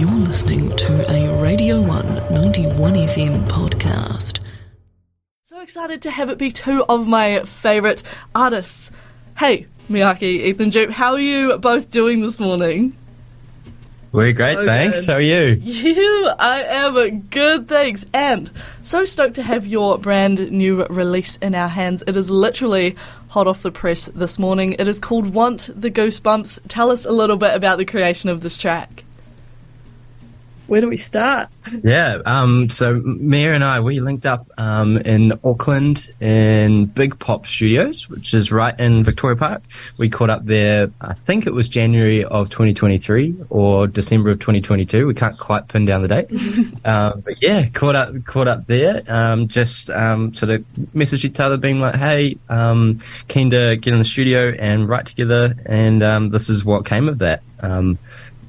You're listening to a Radio 1 91 FM podcast. So excited to have it be two of my favourite artists. Hey, Miakie, Ethan Jupe, how are you both doing this morning? We're great, So thanks. good. How are you? You, I am good, thanks. And so stoked to have your brand new release in our hands. It is literally hot off the press this morning. It is called Want the Goosebumps. Tell us a little bit about the creation of this track. Where do we start? Yeah. Um, so Mia and I, we linked up um, in Auckland in Big Pop Studios, which is right in Victoria Park. We caught up there. I think it was January of 2023 or December of 2022. We can't quite pin down the date. um, but yeah, caught up, caught up there. Um, just um, sort of messaged each other, being like, "Hey, um, keen to get in the studio and write together." And um, this is what came of that. Um,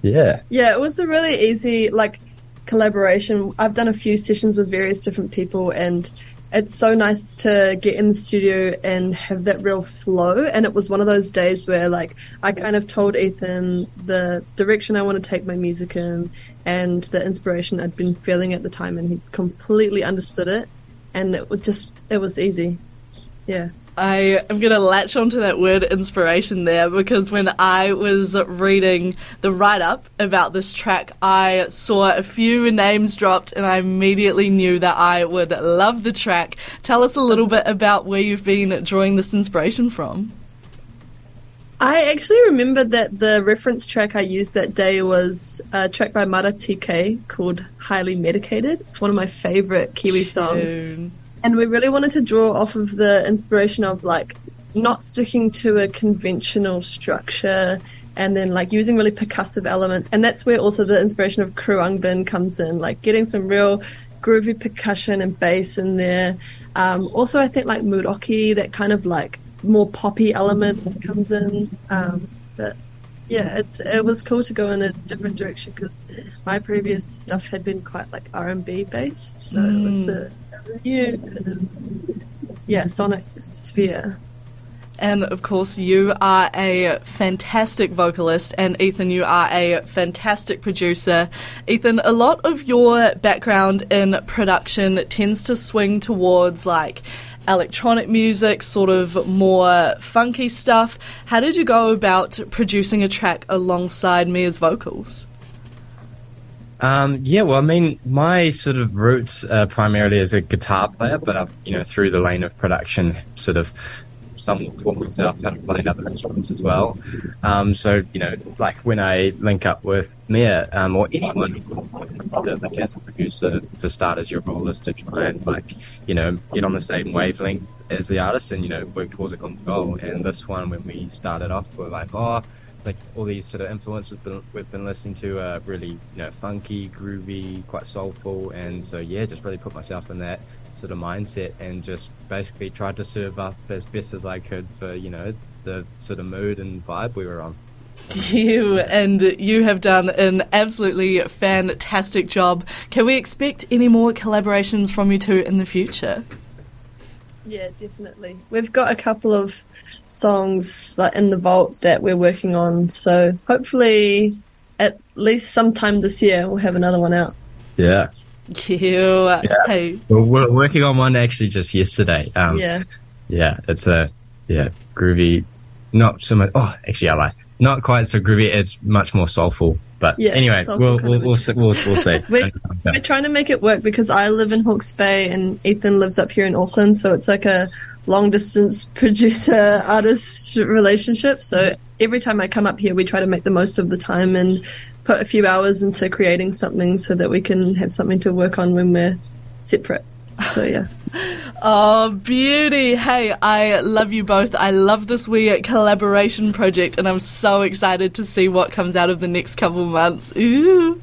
yeah. Yeah, it was a really easy like collaboration. I've done a few sessions with various different people and it's so nice to get in the studio and have that real flow and it was one of those days where like I kind of told Ethan the direction I want to take my music in and the inspiration I'd been feeling at the time and he completely understood it and it was just it was easy. Yeah. I am going to latch onto that word inspiration there because when I was reading the write up about this track, I saw a few names dropped and I immediately knew that I would love the track. Tell us a little bit about where you've been drawing this inspiration from. I actually remember that the reference track I used that day was a track by Mara TK called Highly Medicated. It's one of my favorite Kiwi songs. And we really wanted to draw off of the inspiration of like not sticking to a conventional structure and then like using really percussive elements. And that's where also the inspiration of Khruangbin comes in, like getting some real groovy percussion and bass in there. Um, also, I think like Muroki, that kind of like more poppy element comes in. Um, but yeah, it's it was cool to go in a different direction because my previous stuff had been quite like R and B based, so it was mm. a, it was a new kind of, yeah sonic sphere. And of course, you are a fantastic vocalist, and Ethan, you are a fantastic producer. Ethan, a lot of your background in production tends to swing towards like electronic music, sort of more funky stuff. How did you go about producing a track alongside Mia's vocals? Um, yeah, well, I mean, my sort of roots primarily as a guitar player, but I've, you know, through the lane of production, sort of somewhat taught myself how to play other instruments as well. Um, so, you know, like when I link up with Mia, um, or anyone, like as a producer, for starters, your role is to try and, like, you know, get on the same wavelength as the artist and, you know, work towards a common goal. And this one, when we started off, we're like, oh, like all these sort of influences we've been listening to are really you know funky, groovy, quite soulful, and so yeah, just really put myself in that sort of mindset and just basically tried to serve up as best as I could for you know the sort of mood and vibe we were on. You and you have done an absolutely fantastic job. Can we expect any more collaborations from you two in the future? Yeah, definitely. We've got a couple of songs like in the vault that we're working on, so hopefully at least sometime this year we'll have another one out. Yeah, You, hey, we're, we're working on one actually just yesterday. Um, Yeah. yeah, it's a yeah groovy, not so much. Oh, actually, I like not quite so groovy. It's much more soulful. But Yeah, anyway, we'll we'll, we'll see. We'll, we'll see. We're, we're trying to make it work because I live in Hawke's Bay and Ethan lives up here in Auckland, so it's like a long distance producer artist relationship. So every time I come up here, we try to make the most of the time and put a few hours into creating something so that we can have something to work on when we're separate. So yeah. oh beauty! Hey, I love you both. I love this wee collaboration project, and I'm so excited to see what comes out of the next couple months. Ooh,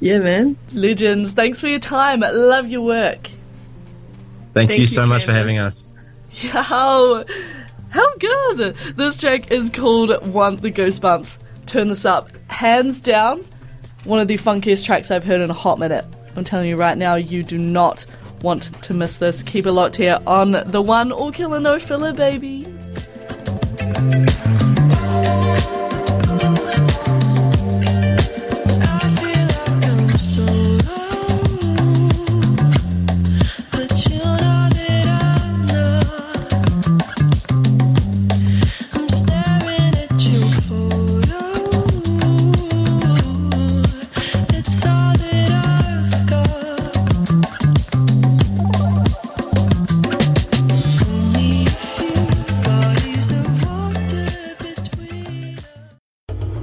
Yeah, man. legends! Thanks for your time. Love your work. Thank, Thank you you, so much for having us. How how good! This track is called "Want the Goosebumps." Turn this up, hands down. One of the funkiest tracks I've heard in a hot minute. I'm telling you right now, you do not want to miss this. Keep it locked here on the one all killer no filler, baby.